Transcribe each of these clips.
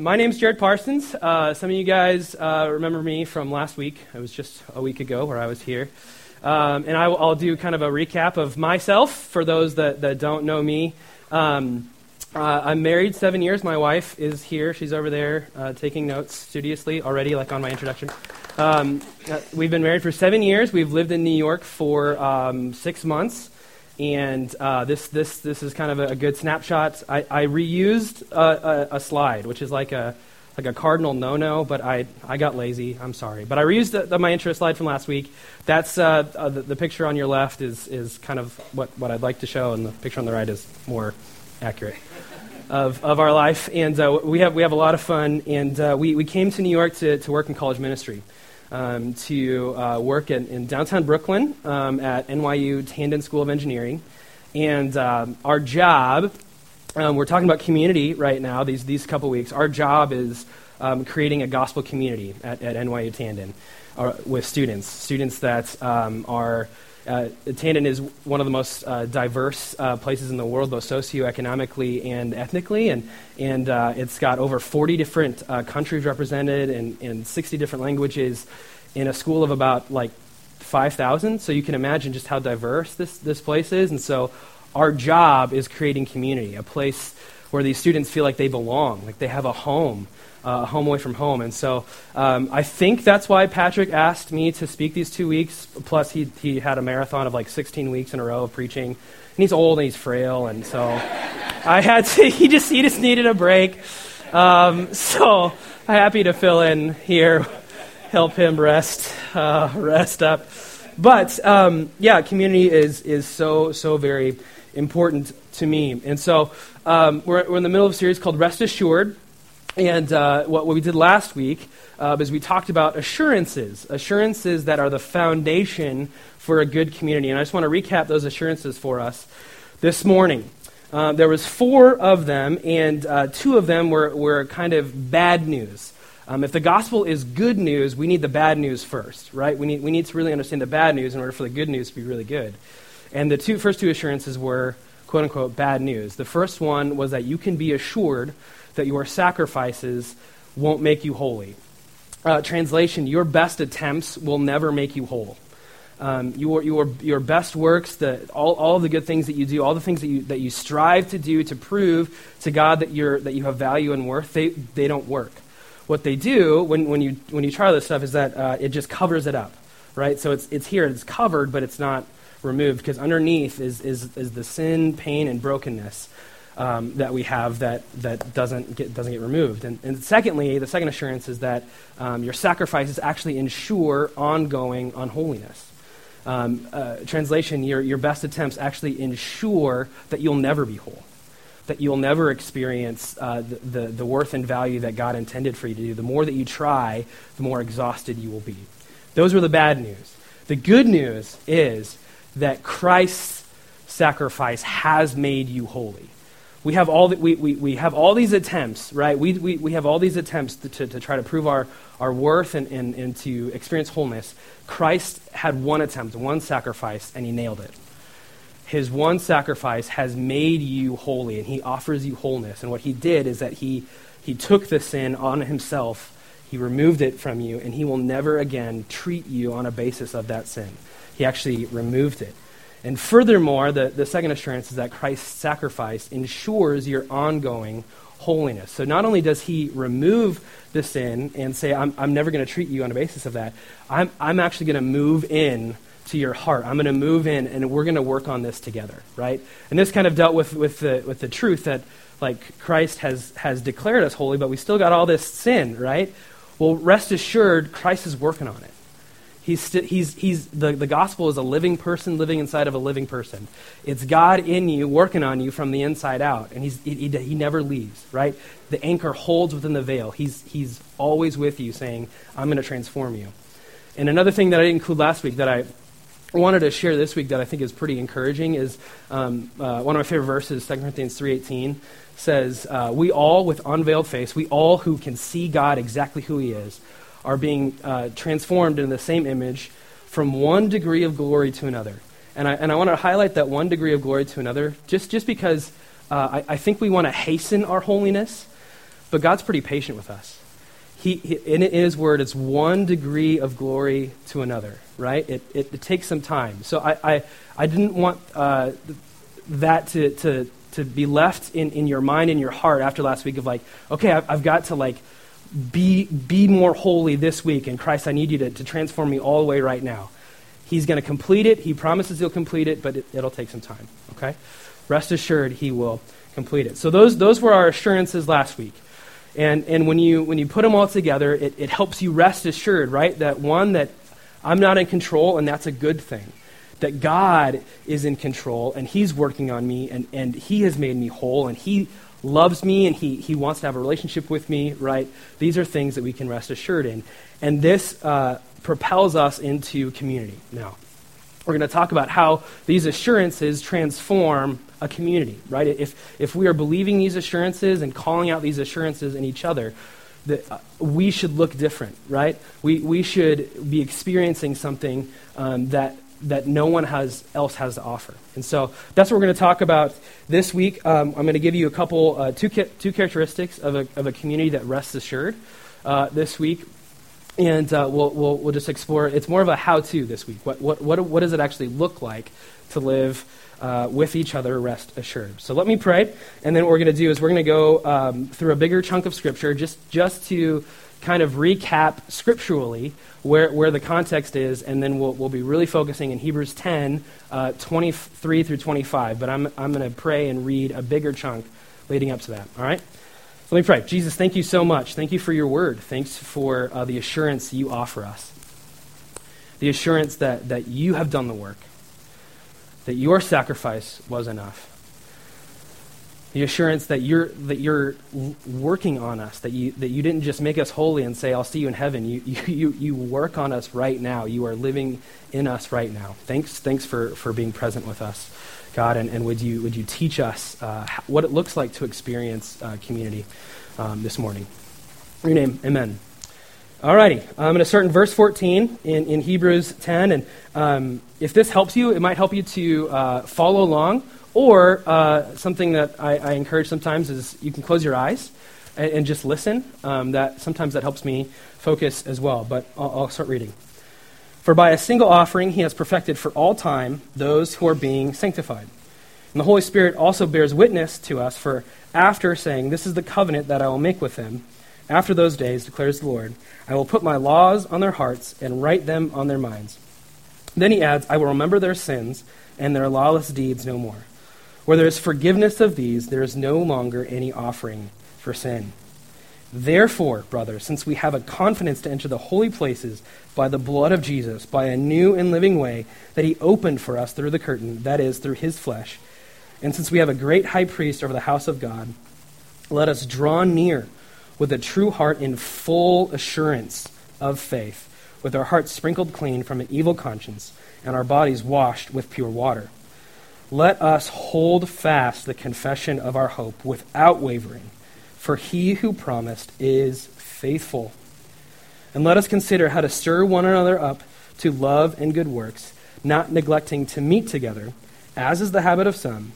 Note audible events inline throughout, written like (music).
my name's Jared Parsons. Uh, some of you guys uh, remember me from last week. It was just a week ago where I was here. Um, and I, will do kind of a recap of myself for those that, that don't know me. Um, uh, I'm married seven years. My wife is here. She's over there uh, taking notes studiously already, like on my introduction. Um, uh, we've been married for seven years. We've lived in New York for um, six months. And uh, this, this, this is kind of a, good snapshot. I, I reused a, a, a, slide, which is like a, like a cardinal no-no, but I, I got lazy. I'm sorry. But I reused the, the, my intro slide from last week. That's uh, uh, the, the, picture on your left is, is kind of what, what I'd like to show, and the picture on the right is more accurate of, of our life. And uh, we, have, we have a lot of fun. And uh, we, we came to New York to, to work in college ministry um, to uh, work in, in, downtown Brooklyn um, at NYU Tandon School of Engineering. And um, our job, um, we're talking about community right now, these, these couple weeks. Our job is um, creating a gospel community at, at NYU Tandon uh, with students, students that are uh, Tandon is one of the most uh, diverse uh, places in the world, both socioeconomically and ethnically, and, and uh, it's got over 40 different uh, countries represented and, and 60 different languages in a school of about like 5,000. So you can imagine just how diverse this, this place is. And so our job is creating community, a place where these students feel like they belong, like they have a home uh, home away from home. And so um, I think that's why Patrick asked me to speak these two weeks. Plus, he, he had a marathon of like 16 weeks in a row of preaching. And he's old and he's frail. And so I had to, (laughs) he just, he just needed a break. Um, so I'm happy to fill in here, help him rest, uh, rest up. But um, yeah, community is, is so, so very important to me. And so um, we're, we're in the middle of a series called Rest Assured. And uh, what, we did last week uh, is we talked about assurances, assurances that are the foundation for a good community. And I just want to recap those assurances for us this morning. Uh, there was four of them, and uh, two of them were, were kind of bad news. Um, if the gospel is good news, we need the bad news first, right? We need, we need to really understand the bad news in order for the good news to be really good. And the two, first two assurances were, quote unquote, bad news. The first one was that you can be assured that your sacrifices won't make you holy. Uh, translation, your best attempts will never make you whole. Um, your, your, your best works, the, all, all the good things that you do, all the things that you, that you strive to do to prove to God that, you're, that you have value and worth, they, they don't work. What they do when, when, you, when you try this stuff is that uh, it just covers it up, right? So it's, it's here, it's covered, but it's not removed because underneath is, is, is the sin, pain, and brokenness um, that we have that, that doesn't, get, doesn't get removed. And, and secondly, the second assurance is that um, your sacrifices actually ensure ongoing unholiness. Um, uh, translation, your, your best attempts actually ensure that you'll never be whole, that you'll never experience uh, the, the, the worth and value that God intended for you to do. The more that you try, the more exhausted you will be. Those were the bad news. The good news is that Christ's sacrifice has made you holy we have all, the, we, we, we have all these attempts, right? We, we, we have all these attempts to, to, to try to prove our, our worth and, and, and to experience wholeness. Christ had one attempt, one sacrifice, and he nailed it. His one sacrifice has made you holy, and he offers you wholeness. And what he did is that he, he took the sin on himself, he removed it from you, and he will never again treat you on a basis of that sin. He actually removed it. And furthermore, the, the second assurance is that Christ's sacrifice ensures your ongoing holiness. So not only does he remove the sin and say, I'm, I'm never going to treat you on a basis of that, I'm, I'm actually going to move in to your heart. I'm going to move in and we're going to work on this together, right? And this kind of dealt with, with, the, with the truth that, like, Christ has, has declared us holy, but we still got all this sin, right? Well, rest assured, Christ is working on it. He's, st- he's, he's, the, the gospel is a living person living inside of a living person. It's God in you, working on you from the inside out. And he's, he, he, he never leaves, right? The anchor holds within the veil. He's, he's always with you, saying, I'm going to transform you. And another thing that I didn't include last week that I wanted to share this week that I think is pretty encouraging is um, uh, one of my favorite verses, 2 Corinthians 3.18, says, uh, We all, with unveiled face, we all who can see God exactly who he is, are being uh, transformed in the same image from one degree of glory to another. And I, and I want to highlight that one degree of glory to another just, just because uh, I, I think we want to hasten our holiness. but God's pretty patient with us. He, he, in His Word, it's one degree of glory to another, right? It, it, it takes some time. So I, I, I didn't want uh, that to, to, to be left in, in your mind and your heart after last week of like, okay, I've, I've got to like be, be more holy this week, and Christ, I need you to, to transform me all the way right now. He's going to complete it. He promises he'll complete it, but it, it'll take some time, okay? Rest assured, he will complete it. So those, those were our assurances last week. And, and when, you, when you put them all together, it, it helps you rest assured, right? That one, that I'm not in control, and that's a good thing. That God is in control, and He's working on me, and, and He has made me whole, and He loves me, and he, he wants to have a relationship with me, right? These are things that we can rest assured in. And this uh, propels us into community. Now, we're going to talk about how these assurances transform a community, right? If, if we are believing these assurances and calling out these assurances in each other, that uh, we should look different, right? We, we should be experiencing something um, that, that no one has, else has to offer. And so that's what we're going to talk about this week. Um, I'm going to give you a couple, uh, two, two characteristics of a, of a community that rests assured uh, this week. And uh, we'll, we'll, we'll just explore. It's more of a how to this week. What, what, what, what does it actually look like to live uh, with each other, rest assured. So let me pray, and then what we're going to do is we're going to go um, through a bigger chunk of Scripture just, just to kind of recap scripturally where, where the context is, and then we'll, we'll be really focusing in Hebrews 10, uh, 23 through 25. But I'm, I'm going to pray and read a bigger chunk leading up to that. All right? Let me pray. Jesus, thank you so much. Thank you for your word. Thanks for uh, the assurance you offer us. The assurance that, that you have done the work that your sacrifice was enough. The assurance that you're, that you're working on us, that you, that you didn't just make us holy and say, I'll see you in heaven. You, (laughs) you, you work on us right now. You are living in us right now. Thanks, thanks for, for being present with us, God, and, and would, you, would you teach us uh, what it looks like to experience uh, community um, this morning. In your name, amen. Alrighty, I'm going to start in verse 14 in, in Hebrews 10. And um, if this helps you, it might help you to uh, follow along. Or uh, something that I, I, encourage sometimes is you can close your eyes and, and just listen. Um, that Sometimes that helps me focus as well. But I'll, I'll start reading. For by a single offering he has perfected for all time those who are being sanctified. And the Holy Spirit also bears witness to us, for after saying, This is the covenant that I will make with them after those days, declares the Lord, I will put my laws on their hearts and write them on their minds. Then he adds, I will remember their sins and their lawless deeds no more. Where there is forgiveness of these, there is no longer any offering for sin. Therefore, brothers, since we have a confidence to enter the holy places by the blood of Jesus, by a new and living way that he opened for us through the curtain, that is, through his flesh, and since we have a great high priest over the house of God, let us draw near with a true heart in full assurance of faith, with our hearts sprinkled clean from an evil conscience and our bodies washed with pure water. Let us hold fast the confession of our hope without wavering, for he who promised is faithful. And let us consider how to stir one another up to love and good works, not neglecting to meet together, as is the habit of some,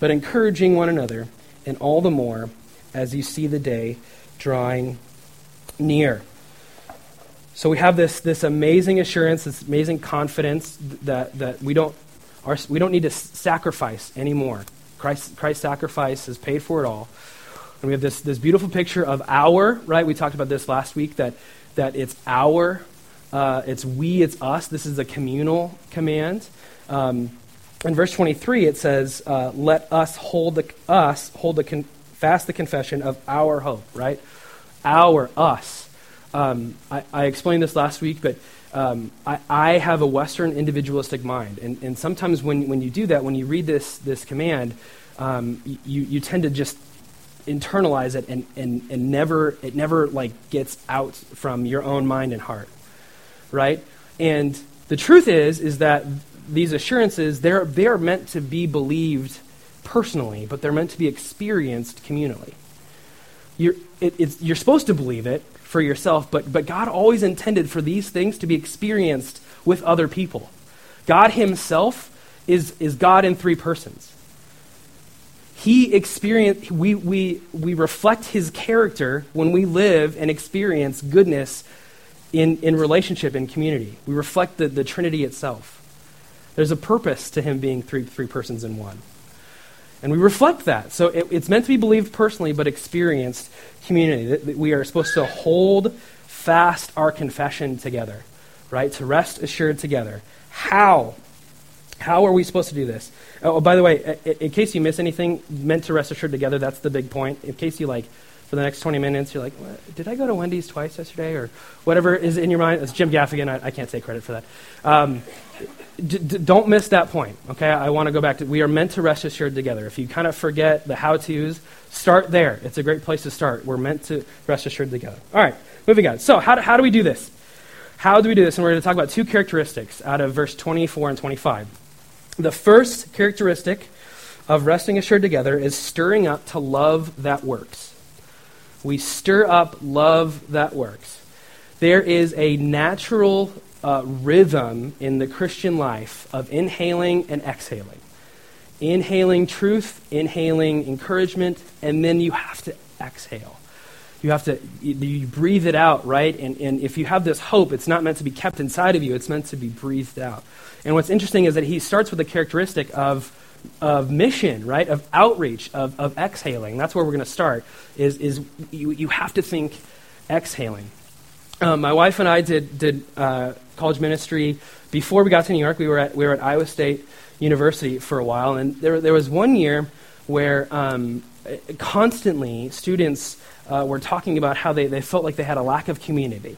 but encouraging one another, and all the more as you see the day drawing near. So we have this, this amazing assurance, this amazing confidence that, that we, don't, our, we don't need to sacrifice anymore. Christ, Christ's sacrifice has paid for it all. And we have this, this beautiful picture of our, right? We talked about this last week, that, that it's our, uh, it's we, it's us. This is a communal command. Um, in verse 23, it says, uh, let us hold the, us hold the, con- fast the confession of our hope, right? Our, us. Um, I, I, explained this last week, but um, I, I, have a Western individualistic mind. And, and sometimes when, when you do that, when you read this, this command, um, you, you tend to just internalize it and, and, and never, it never like gets out from your own mind and heart, right? And the truth is, is that these assurances, they're, they're meant to be believed personally, but they're meant to be experienced communally. You're, it, you're supposed to believe it for yourself, but, but God always intended for these things to be experienced with other people. God Himself is, is God in three persons. he experience we, we, we reflect his character when we live and experience goodness in, in relationship and community. We reflect the, the Trinity itself. There's a purpose to him being three, three persons in one. And we reflect that. So it, it's meant to be believed personally, but experienced community. That, that we are supposed to hold fast our confession together, right? To rest assured together. How? How are we supposed to do this? Oh, oh by the way, in case you miss anything, meant to rest assured together, that's the big point. In case you like, for the next 20 minutes, you're like, did I go to Wendy's twice yesterday? Or whatever is in your mind. It's Jim Gaffigan. I, I can't take credit for that. Um, d- d- don't miss that point, okay? I want to go back to, we are meant to rest assured together. If you kind of forget the how-tos, start there. It's a great place to start. We're meant to rest assured together. All right, moving on. So how do, how do we do this? How do we do this? And we're going to talk about two characteristics out of verse 24 and 25. The first characteristic of resting assured together is stirring up to love that works. We stir up love that works. There is a natural uh, rhythm in the Christian life of inhaling and exhaling. Inhaling truth, inhaling encouragement, and then you have to exhale. You have to you, breathe it out, right? And, and if you have this hope, it's not meant to be kept inside of you, it's meant to be breathed out. And what's interesting is that he starts with a characteristic of, of mission, right? Of outreach, of, of exhaling. That's where we're going to start, is, is you, you have to think exhaling. Um, my wife and I did, did uh, college ministry. Before we got to New York, we were at, we were at Iowa State University for a while. And there, there was one year where um, constantly students uh, were talking about how they, they felt like they had a lack of community.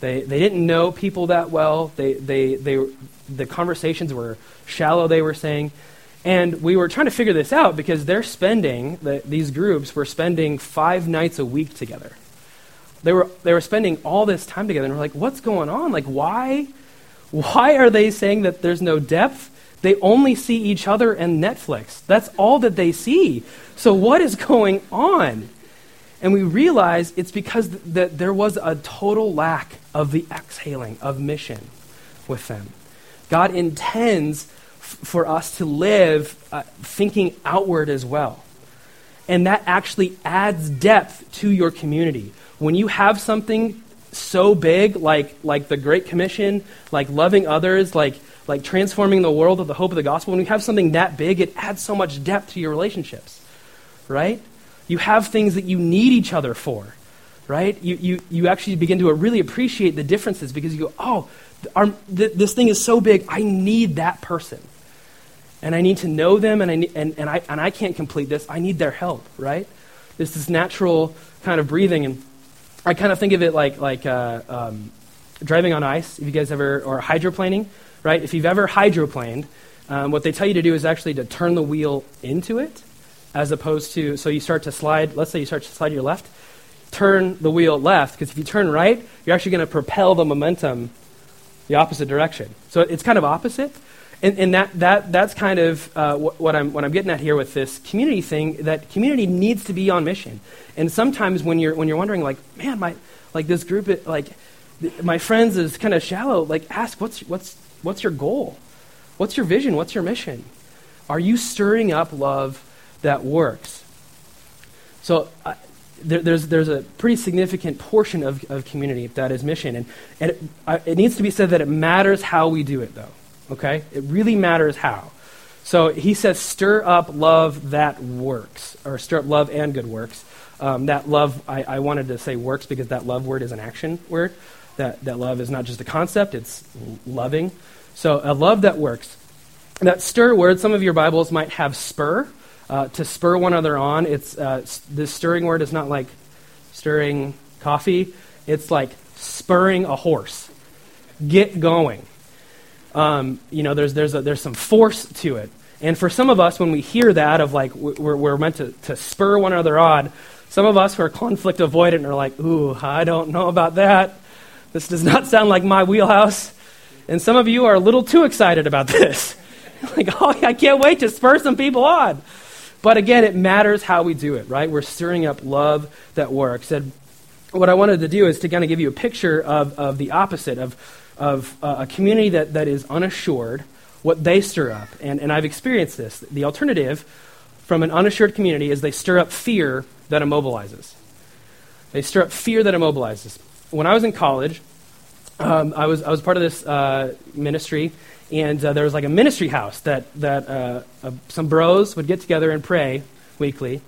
They, they didn't know people that well. They, they, they, the conversations were shallow, they were saying. And we were trying to figure this out because they're spending, the, these groups were spending five nights a week together. They were, they were spending all this time together, and we're like, what's going on? Like, why, why are they saying that there's no depth? They only see each other and Netflix. That's all that they see. So, what is going on? And we realize it's because th- that there was a total lack of the exhaling of mission with them. God intends for us to live uh, thinking outward as well. And that actually adds depth to your community. When you have something so big, like, like the Great Commission, like loving others, like, like transforming the world with the hope of the gospel, when you have something that big, it adds so much depth to your relationships, right? You have things that you need each other for, right? You, you, you actually begin to really appreciate the differences because you go, oh, our, th- this thing is so big, I need that person. And I need to know them, and I, need, and, and, I, and I can't complete this. I need their help, right? This natural kind of breathing. And I kind of think of it like, like uh, um, driving on ice, if you guys ever, or hydroplaning, right? If you've ever hydroplaned, um, what they tell you to do is actually to turn the wheel into it, as opposed to, so you start to slide, let's say you start to slide to your left, turn the wheel left, because if you turn right, you're actually going to propel the momentum the opposite direction. So it's kind of opposite. And, and that, that, that's kind of uh, what, what, I'm, what I'm getting at here with this community thing, that community needs to be on mission. And sometimes when you're, when you're wondering, like, man, my, like this group, it, like, th- my friends is kind of shallow, like, ask, what's, what's, what's your goal? What's your vision? What's your mission? Are you stirring up love that works? So uh, there, there's, there's a pretty significant portion of, of community that is mission. And, and it, it needs to be said that it matters how we do it, though. Okay? It really matters how. So he says, stir up love that works, or stir up love and good works. Um, that love, I, I, wanted to say works because that love word is an action word. That, that love is not just a concept, it's loving. So a love that works. That stir word, some of your Bibles might have spur. Uh, to spur one another on. It's uh, this stirring word is not like stirring coffee. It's like spurring a horse. Get going. Um, you know, there's there's a, there's some force to it. And for some of us, when we hear that of like we're, we're meant to, to spur one another on, some of us who are conflict avoidant are like, ooh, I don't know about that. This does not sound like my wheelhouse. And some of you are a little too excited about (laughs) this. (laughs) like, oh, I can't wait to spur some people on. But again, it matters how we do it, right? We're stirring up love that works. And what I wanted to do is to kind of give you a picture of, of the opposite, of, of uh, a community that, that is unassured, what they stir up. And, and I've experienced this. The alternative from an unassured community is they stir up fear that immobilizes. They stir up fear that immobilizes. When I was in college, um, I, was, I was part of this uh, ministry, and uh, there was like a ministry house that, that uh, uh some bros would get together and pray weekly.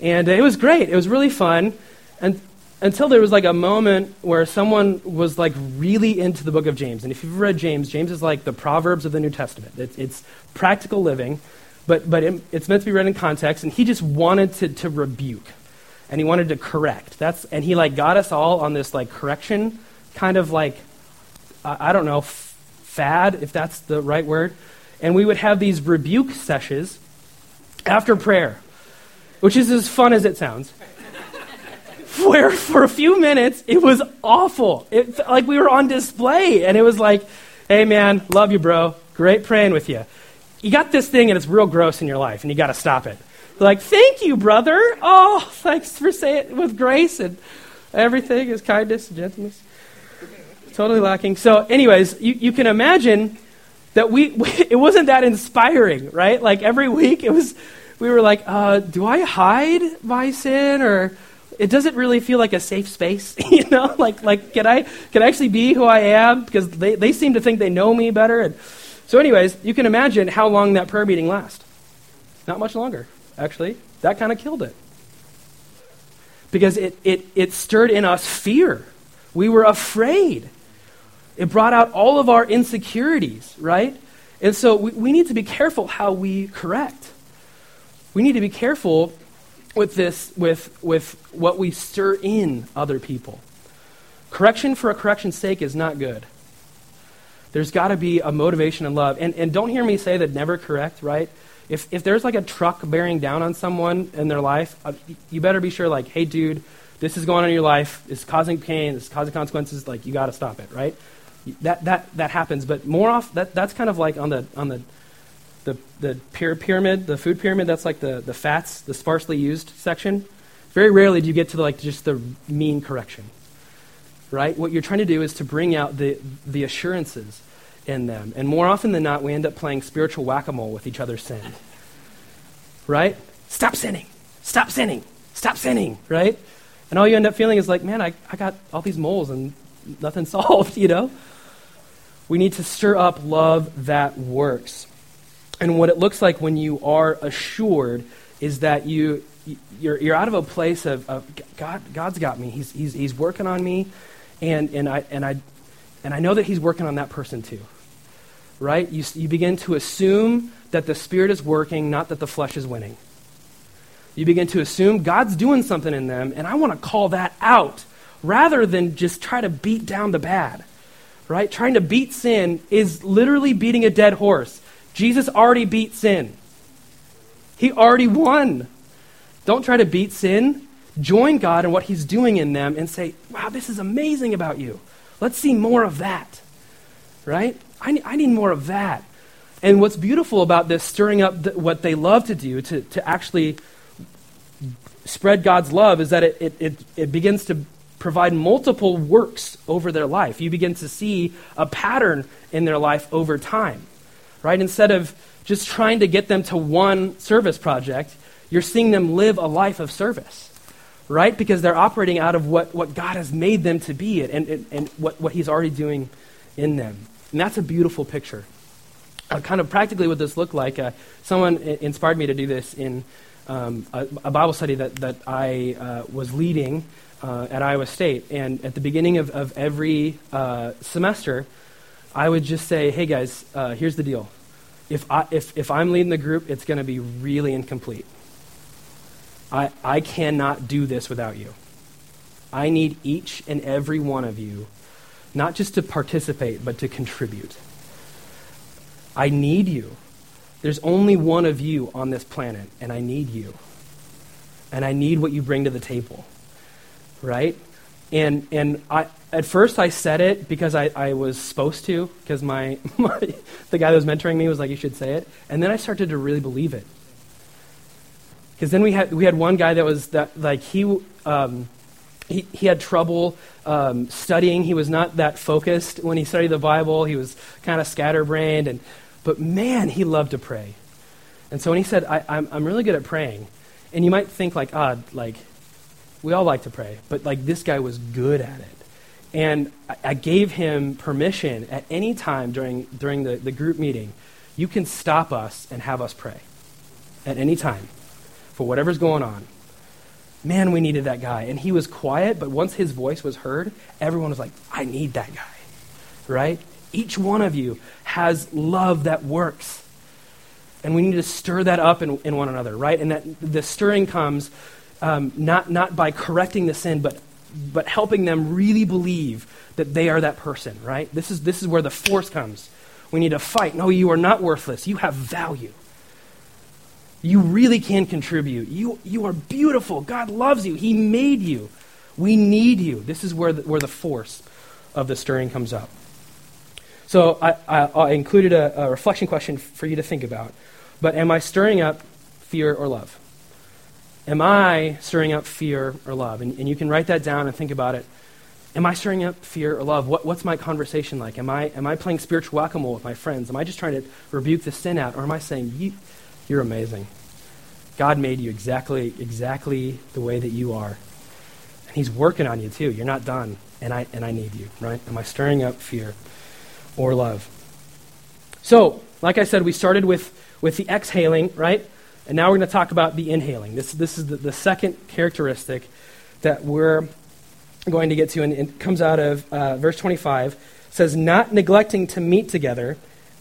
And it was great. It was really fun. And until there was like a moment where someone was like really into the book of James. And if you've read James, James is like the Proverbs of the New Testament. It's, it's practical living, but, but it, it's meant to be read in context. And he just wanted to, to rebuke and he wanted to correct. That's, and he like got us all on this like correction kind of like, I, don't know, f- fad, if that's the right word. And we would have these rebuke sessions after prayer, which is as fun as it sounds where for a few minutes it was awful. It, felt like we were on display, and it was like, hey man, love you, bro. Great praying with you. You got this thing, and it's real gross in your life, and you got to stop it. Like, thank you, brother. Oh, (laughs) thanks for saying it with grace and everything is kindness and gentleness. Totally lacking. So, anyways, you, you can imagine that we, we, (laughs) it wasn't that inspiring, right? Like every week, it was we were like, uh, do I hide my sin or it doesn't really feel like a safe space, (laughs) you know? Like, like can I can I actually be who I am? Because they, they seem to think they know me better. And so, anyways, you can imagine how long that prayer meeting lasts. Not much longer, actually. That kind of killed it. Because it, it, it stirred in us fear. We were afraid. It brought out all of our insecurities, right? And so we, we need to be careful how we correct. We need to be careful with this, with, with what we stir in other people. Correction for a correction's sake is not good. There's got to be a motivation and love. And, and don't hear me say that never correct, right? If, if there's like a truck bearing down on someone in their life, uh, you better be sure, like, hey, dude, this is going on in your life. It's causing pain. It's causing consequences. Like, you got to stop it, right? That, that, that happens. But more off, that, that's kind of like on the, on the the, the pyramid, the food pyramid, that's like the, the fats, the sparsely used section. Very rarely do you get to the, like just the mean correction. Right? What you're trying to do is to bring out the, the assurances in them. And more often than not, we end up playing spiritual whack a mole with each other's sin. Right? Stop sinning. Stop sinning. Stop sinning. Right? And all you end up feeling is like, man, I, I got all these moles and nothing (laughs) solved, you know? We need to stir up love that works. And what it looks like when you are assured is that you, you're, you're out of a place of, of God, God's got me. He's, he's, he's working on me. And, and, I, and, I, and I know that He's working on that person too. Right? You, you begin to assume that the Spirit is working, not that the flesh is winning. You begin to assume God's doing something in them, and I want to call that out rather than just try to beat down the bad. Right? Trying to beat sin is literally beating a dead horse. Jesus already beat sin. He already won. Don't try to beat sin. Join God in what He's doing in them and say, wow, this is amazing about you. Let's see more of that. Right? I need, I need more of that. And what's beautiful about this, stirring up the, what they love to do, to, to actually spread God's love, is that it, it, it, it begins to provide multiple works over their life. You begin to see a pattern in their life over time right? Instead of just trying to get them to one service project, you're seeing them live a life of service, right? Because they're operating out of what, what God has made them to be and, and, and what, what He's already doing in them. And that's a beautiful picture. Uh, kind of practically what this looked like, uh, someone inspired me to do this in um, a, a, Bible study that, that I uh, was leading uh, at Iowa State. And at the beginning of, of every uh, semester, I would just say, hey guys, uh, here's the deal. If, I, if, if I'm leading the group, it's going to be really incomplete. I, I cannot do this without you. I need each and every one of you, not just to participate, but to contribute. I need you. There's only one of you on this planet, and I need you. And I need what you bring to the table. Right? And, and I, at first I said it because I, I was supposed to, because my, (laughs) my, the guy that was mentoring me was like, you should say it. And then I started to really believe it. Because then we had, we had one guy that was that, like, he, um, he, he had trouble um, studying. He was not that focused when he studied the Bible. He was kind of scatterbrained. And, but man, he loved to pray. And so when he said, I, I'm, I'm really good at praying, and you might think like, ah, like, we all like to pray, but like this guy was good at it. And I, I gave him permission at any time during, during the, the group meeting. You can stop us and have us pray at any time for whatever's going on. Man, we needed that guy. And he was quiet, but once his voice was heard, everyone was like, I need that guy. Right? Each one of you has love that works. And we need to stir that up in, in one another, right? And that the stirring comes um, not, not by correcting the sin, but, but helping them really believe that they are that person, right? This is, this is where the force comes. We need to fight. No, you are not worthless. You have value. You really can contribute. You, you are beautiful. God loves you. He made you. We need you. This is where the, where the force of the stirring comes up. So I, I, I included a, a reflection question for you to think about. But am I stirring up fear or love? Am I stirring up fear or love? And, and you can write that down and think about it. Am I stirring up fear or love? What, what's my conversation like? Am I, am I playing spiritual whack with my friends? Am I just trying to rebuke the sin out? Or am I saying, you, you're amazing? God made you exactly, exactly the way that you are. And He's working on you too. You're not done. And I, and I need you, right? Am I stirring up fear or love? So, like I said, we started with, with the exhaling, right? And now we're going to talk about the inhaling. This, this is the, the second characteristic that we're going to get to, and it comes out of uh, verse 25. It says, Not neglecting to meet together,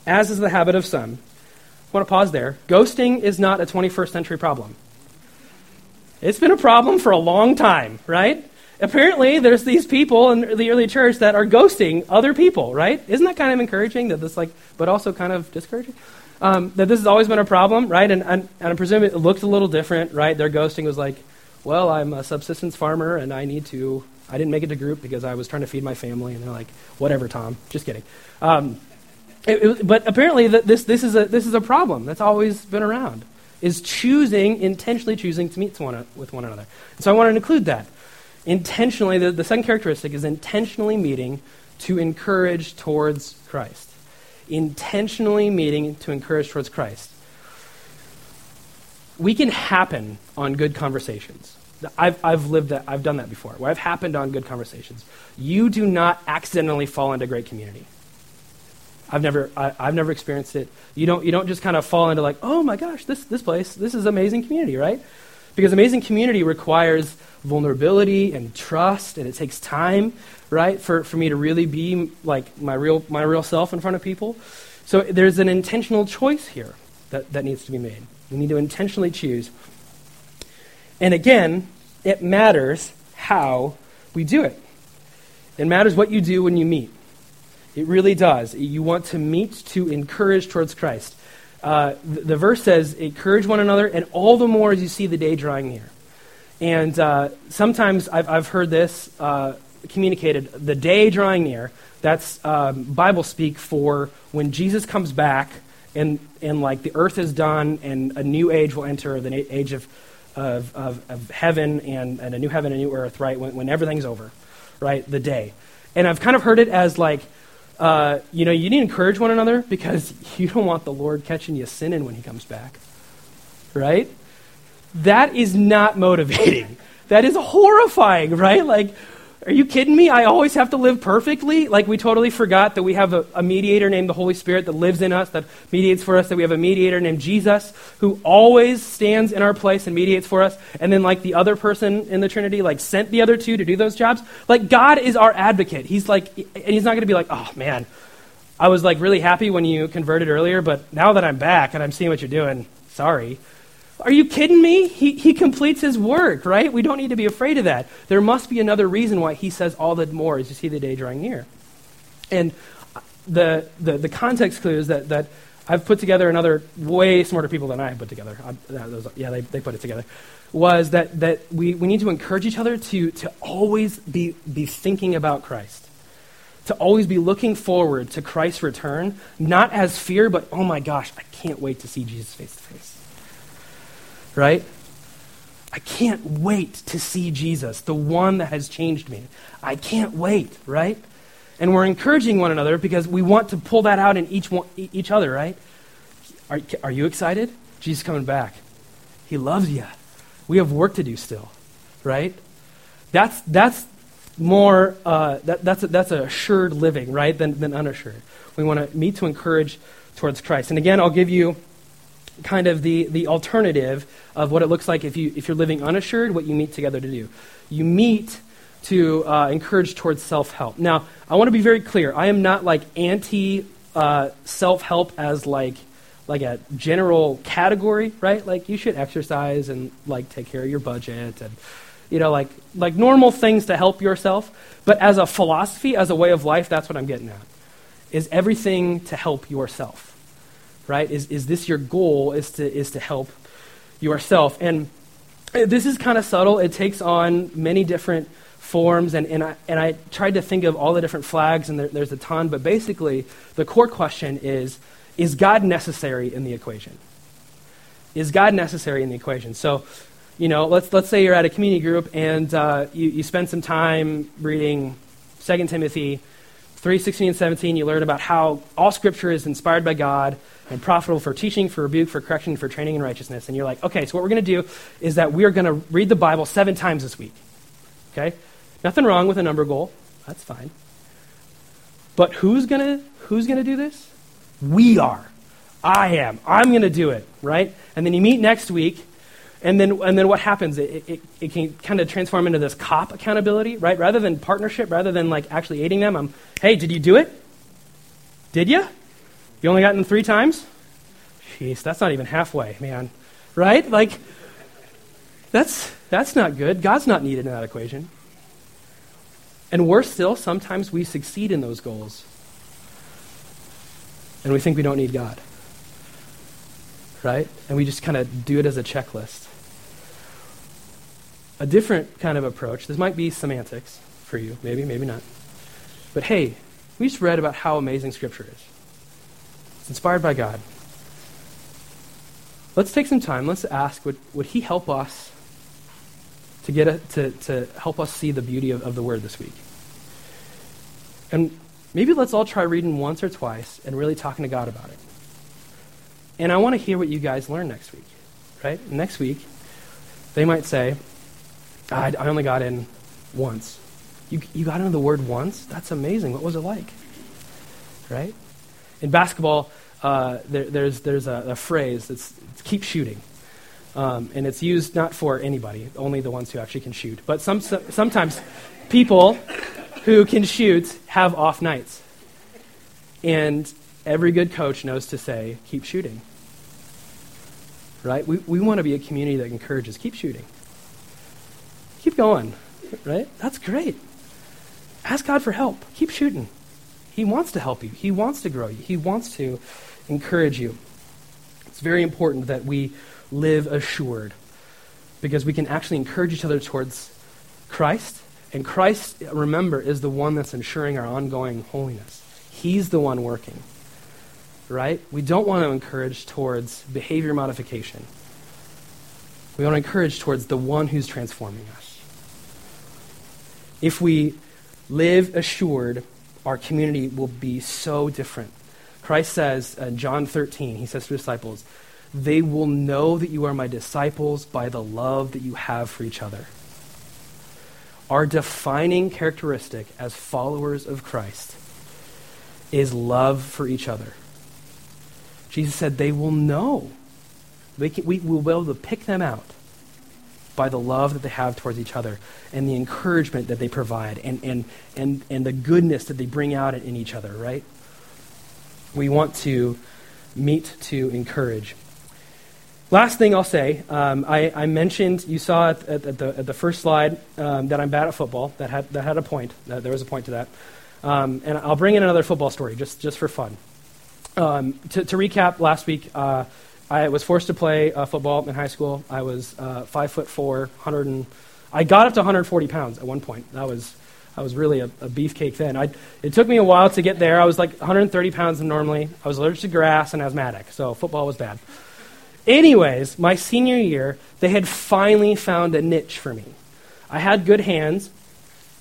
as is the habit of some. I want to pause there. Ghosting is not a 21st century problem. It's been a problem for a long time, right? Apparently, there's these people in the early church that are ghosting other people, right? Isn't that kind of encouraging that this, like, but also kind of discouraging? Um, that this has always been a problem, right? And, and, and I presume it looked a little different, right? Their ghosting was like, well, I'm a subsistence farmer and I need to, I didn't make it to group because I was trying to feed my family. And they're like, whatever, Tom. Just kidding. Um, it, it, but apparently, this, this, is a, this is a problem that's always been around, is choosing, intentionally choosing to meet one, with one another. And so I want to include that. Intentionally, the, the second characteristic is intentionally meeting to encourage towards Christ intentionally meeting to encourage towards Christ. We can happen on good conversations. I've, I've lived that, I've done that before, where I've happened on good conversations. You do not accidentally fall into great community. I've never, I, have never experienced it. You don't, you don't just kind of fall into like, oh my gosh, this, this place, this is amazing community, right? Because amazing community requires vulnerability and trust, and it takes time, right, for, for me to really be like my real, my real self in front of people. So there's an intentional choice here that, that needs to be made. We need to intentionally choose. And again, it matters how we do it. It matters what you do when you meet. It really does. You want to meet to encourage towards Christ. Uh, the, the, verse says, encourage one another, and all the more as you see the day drawing near. And uh, sometimes I've, I've, heard this uh, communicated the day drawing near. That's um, Bible speak for when Jesus comes back and, and like the earth is done and a new age will enter, the age of, of, of, of heaven and, and, a new heaven and a new earth, right? When, when everything's over, right? The day. And I've kind of heard it as like, uh, you know, you need to encourage one another because (laughs) you don't want the Lord catching you sinning when he comes back, right? That is not motivating. (laughs) that is horrifying, right? Like, are you kidding me? I always have to live perfectly? Like, we totally forgot that we have a, a, mediator named the Holy Spirit that lives in us, that mediates for us, that we have a mediator named Jesus who always stands in our place and mediates for us. And then, like, the other person in the Trinity, like, sent the other two to do those jobs. Like, God is our advocate. He's like, and He's not going to be like, oh, man, I was, like, really happy when you converted earlier, but now that I'm back and I'm seeing what you're doing, sorry. Are you kidding me? He, he completes his work, right? We don't need to be afraid of that. There must be another reason why he says all the more as you see the day drawing near. And the, the, the context clues that, that I've put together, another way smarter people than I have put together, uh, I, those, yeah, they, they put it together, was that, that we, we need to encourage each other to, to always be, be thinking about Christ. To always be looking forward to Christ's return, not as fear, but oh my gosh, I can't wait to see Jesus face to face right? I can't wait to see Jesus, the one that has changed me. I can't wait, right? And we're encouraging one another because we want to pull that out in each, one, each other, right? Are, are you excited? Jesus coming back. He loves you. We have work to do still, right? That's, that's more, uh, that, that's, a, that's a assured living, right, than, than unassured. We want to meet to encourage towards Christ. And again, I'll give you kind of the, the alternative of what it looks like if, you, if you're living unassured, what you meet together to do. You meet to uh, encourage towards self help. Now, I want to be very clear. I am not like anti uh, self help as like like a general category, right? Like you should exercise and like take care of your budget and you know like like normal things to help yourself. But as a philosophy, as a way of life, that's what I'm getting at. Is everything to help yourself? Right? Is is this your goal is to is to help yourself? And this is kind of subtle. It takes on many different forms, and, and, I, and I tried to think of all the different flags, and there, there's a ton, but basically, the core question is is God necessary in the equation? Is God necessary in the equation? So, you know, let's, let's say you're at a community group and uh, you, you spend some time reading 2 Timothy 3 16 and 17. You learn about how all scripture is inspired by God and profitable for teaching, for rebuke, for correction, for training in righteousness. And you're like, okay, so what we're going to do is that we're going to read the Bible seven times this week. Okay? Nothing wrong with a number goal. That's fine. But who's going to who's going to do this? We are. I am. I'm going to do it, right? And then you meet next week, and then, and then what happens? It, it, it can kind of transform into this cop accountability, right? Rather than partnership, rather than like actually aiding them, I'm, hey, did you do it? Did you? You only got them three times? Jeez, that's not even halfway, man. Right? Like, that's, that's not good. God's not needed in that equation. And worse still, sometimes we succeed in those goals and we think we don't need God. Right? And we just kind of do it as a checklist. A different kind of approach, this might be semantics for you, maybe, maybe not. But hey, we just read about how amazing Scripture is. It's inspired by God. Let's take some time. Let's ask would, would He help us to, get a, to, to help us see the beauty of, of the Word this week? And maybe let's all try reading once or twice and really talking to God about it. And I want to hear what you guys learn next week, right? Next week, they might say, I, I only got in once. You, you got into the word once? That's amazing. What was it like? Right? In basketball, uh, there, there's, there's a, a phrase that's keep shooting. Um, and it's used not for anybody, only the ones who actually can shoot. But some, sometimes people who can shoot have off nights. And every good coach knows to say, keep shooting. Right? We, we want to be a community that encourages, keep shooting. Keep going. Right? That's great. Ask God for help. Keep shooting. He wants to help you, He wants to grow you, He wants to encourage you. It's very important that we live assured because we can actually encourage each other towards Christ and Christ, remember, is the one that's ensuring our ongoing holiness. He's the one working. Right? We don't want to encourage towards behavior modification. We want to encourage towards the one who's transforming us. If we live assured, our community will be so different. Christ says in John 13, he says to disciples, They will know that you are my disciples by the love that you have for each other. Our defining characteristic as followers of Christ is love for each other. Jesus said they will know. We, can, we will be able to pick them out by the love that they have towards each other and the encouragement that they provide and, and, and, and the goodness that they bring out in each other, right? We want to meet to encourage. Last thing I'll say, um, I, I, mentioned, you saw at, at, at, the, at the, first slide um, that I'm bad at football. That had, that had a point. There was a point to that. Um, and I'll bring in another football story just, just for fun. Um, to, to, recap, last week uh, I was forced to play uh, football in high school. I was uh, five foot four, hundred and I got up to 140 pounds at one point. That was I was really a, a beefcake then. I, it took me a while to get there. I was like 130 pounds normally. I was allergic to grass and asthmatic, so football was bad. Anyways, my senior year, they had finally found a niche for me. I had good hands,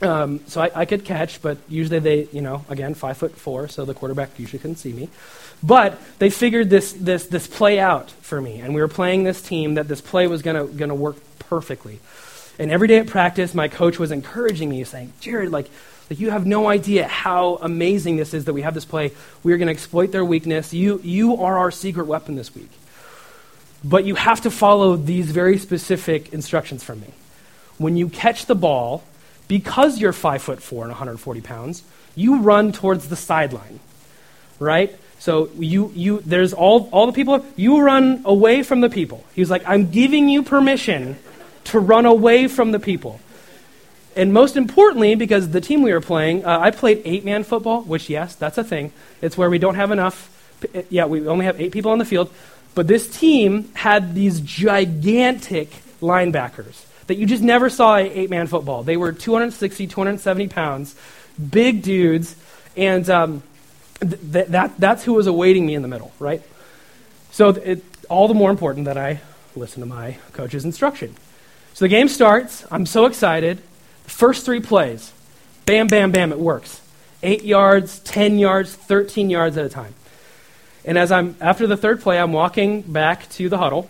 Um, so I, I, could catch, but usually they, you know, again, five foot four, so the quarterback usually couldn't see me. But they figured this, this, this play out for me, and we were playing this team that this play was going to work perfectly. And every day at practice, my coach was encouraging me, saying, Jared, like, like you have no idea how amazing this is that we have this play. We're going to exploit their weakness. You, you are our secret weapon this week. But you have to follow these very specific instructions from me. When you catch the ball, because you're five foot four and 140 pounds, you run towards the sideline, right? So you, you, there's all, all the people, you run away from the people. He was like, I'm giving you permission to run away from the people. And most importantly, because the team we were playing, uh, I played eight man football, which, yes, that's a thing. It's where we don't have enough. Yeah, we only have eight people on the field. But this team had these gigantic linebackers that you just never saw in eight man football. They were 260, 270 pounds, big dudes, and um, th- that, that's who was awaiting me in the middle, right? So it, all the more important that I listen to my coach's instruction. So the game starts. I'm so excited. The first three plays, bam, bam, bam, it works. Eight yards, 10 yards, 13 yards at a time. And as I'm, after the third play, I'm walking back to the huddle,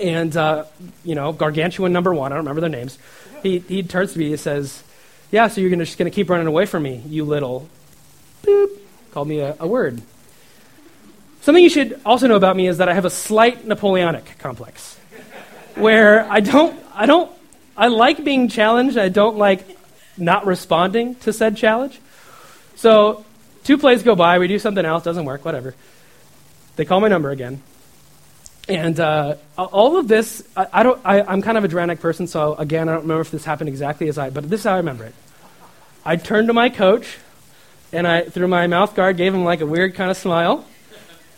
and, uh, you know, gargantuan number one, I don't remember their names, he, he turns to me and says, Yeah, so you're gonna, just going to keep running away from me, you little boop. Called me a, a word. Something you should also know about me is that I have a slight Napoleonic complex, where I don't, I don't, I like being challenged. I don't like not responding to said challenge. So, two plays go by, we do something else, doesn't work, whatever. They call my number again. And uh, all of this, I, I don't, I, am kind of a dramatic person, so again, I don't remember if this happened exactly as I, but this is how I remember it. I turned to my coach, and I, through my mouth guard, gave him like a weird kind of smile,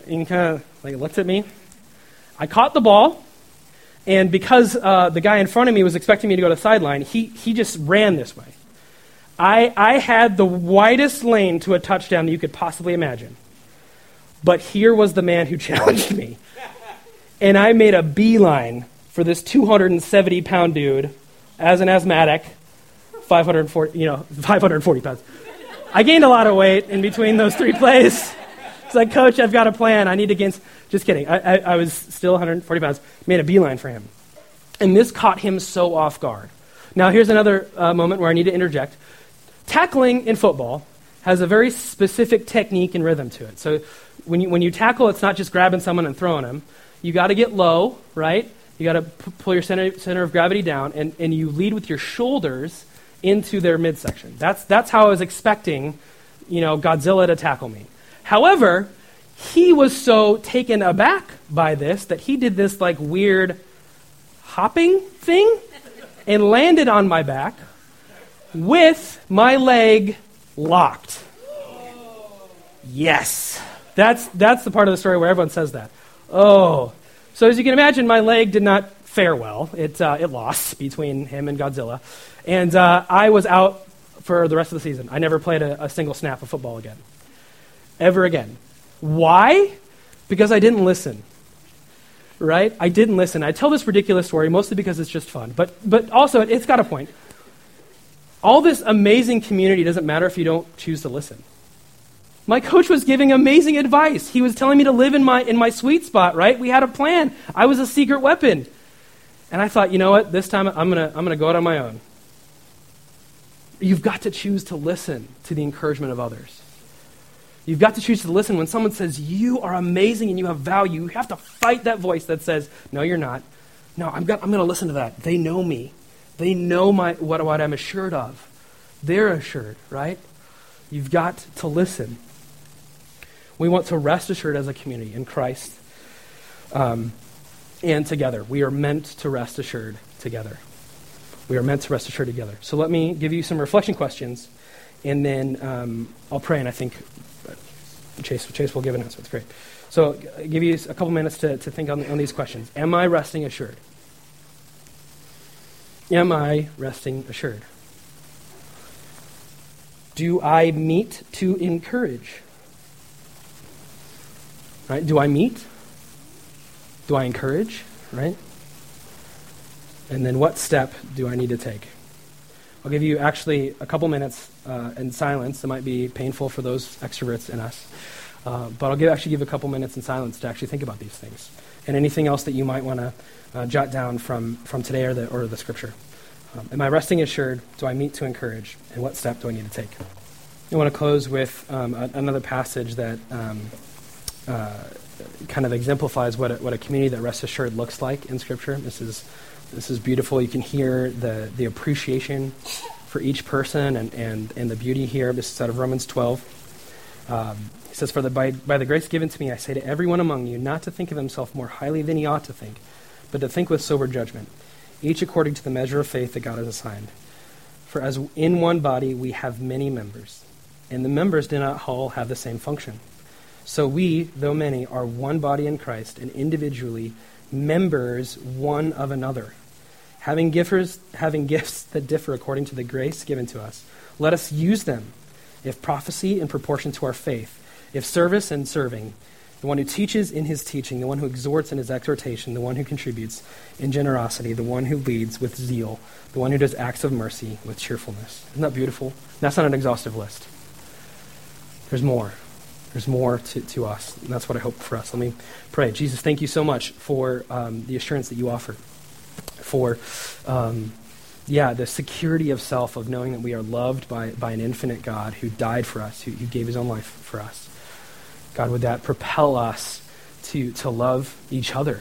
and kind of like looked at me. I caught the ball, and because uh, the guy in front of me was expecting me to go to the sideline, he, he just ran this way. I, I had the widest lane to a touchdown that you could possibly imagine. But here was the man who (laughs) challenged me and I made a beeline for this 270 pound dude as an asthmatic, 540, you know, 540 pounds. I gained a lot of weight in between those three (laughs) plays. It's like, Coach, I've got a plan. I need to gain. Just kidding. I, I, I was still 140 pounds. Made a beeline for him. And this caught him so off guard. Now, here's another uh, moment where I need to interject. Tackling in football has a very specific technique and rhythm to it. So when you, when you tackle, it's not just grabbing someone and throwing them you got to get low, right? You got to p- pull your center, center of gravity down, and, and you lead with your shoulders into their midsection. That's, that's how I was expecting, you know, Godzilla to tackle me. However, he was so taken aback by this that he did this like weird hopping thing and landed on my back with my leg locked. Yes. That's, that's the part of the story where everyone says that. Oh. So as you can imagine, my leg did not fare well. It, uh, it lost between him and Godzilla. And uh, I was out for the rest of the season. I never played a, a single snap of football again. Ever again. Why? Because I didn't listen. Right? I didn't listen. I tell this ridiculous story mostly because it's just fun, but, but also it's got a point. All this amazing community doesn't matter if you don't choose to listen. My coach was giving amazing advice. He was telling me to live in my, in my sweet spot, right? We had a plan. I was a secret weapon. And I thought, you know what? This time I'm going to I'm going to go out on my own. You've got to choose to listen to the encouragement of others. You've got to choose to listen when someone says, You are amazing and you have value. You have to fight that voice that says, No, you're not. No, I'm, I'm going to listen to that. They know me, they know my, what, what I'm assured of. They're assured, right? You've got to listen. We want to rest assured as a community in Christ um, and together. We are meant to rest assured together. We are meant to rest assured together. So let me give you some reflection questions, and then um, I'll pray, and I think Chase, Chase will give an answer. It's great. So I'll give you a couple minutes to, to think on, on these questions. Am I resting assured? Am I resting assured? Do I meet to encourage? Right? Do I meet? Do I encourage? Right? And then what step do I need to take? I'll give you actually a couple minutes uh, in silence. It might be painful for those extroverts in us. Uh, but I'll give, actually give a couple minutes in silence to actually think about these things. And anything else that you might want to uh, jot down from, from today or the, or the scripture. Um, am I resting assured? Do I meet to encourage? And what step do I need to take? I want to close with um, a, another passage that um, uh, kind of exemplifies what a, what a community that rests assured looks like in Scripture. This is, this is beautiful. You can hear the, the appreciation for each person and, and, and the beauty here. This is out of Romans 12. Um, he says, For the, by, by the grace given to me, I say to everyone among you not to think of himself more highly than he ought to think, but to think with sober judgment, each according to the measure of faith that God has assigned. For as in one body we have many members, and the members do not all have the same function. So we, though many, are one body in Christ, and individually members one of another. Having, gifts, having gifts (laughs) that differ according to the grace given to us, let us use them. If prophecy in proportion to our faith, if service and serving, the one who teaches in his teaching, the one who exhorts in his exhortation, the one who contributes in generosity, the one who leads with zeal, the one who does acts of mercy with cheerfulness. Isn't that beautiful? That's not an exhaustive list. There's more. There's more to, to us. And that's what I hope for us. Let me pray. Jesus, thank you so much for um, the assurance that you offer, for. Um, yeah, the security of self, of knowing that we are loved by, by an infinite God who died for us, who, who gave his own life for us. God, would that propel us to, to love each other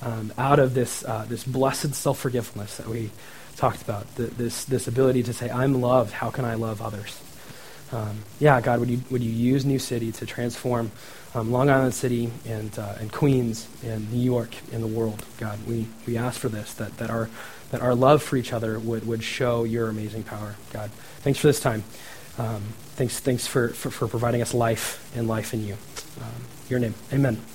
um, out of this, uh, this blessed self forgiveness that we talked about, the, this, this ability to say, I'm loved, how can I love others? Um, yeah, God, would you, would you use New City to transform um, Long Island City and, uh, and Queens and New York and the world? God, we, we ask for this, that, that, our, that our love for each other would, would show your amazing power. God, thanks for this time. Um, thanks thanks for, for, for, providing us life and life in you. Um, your name. Amen.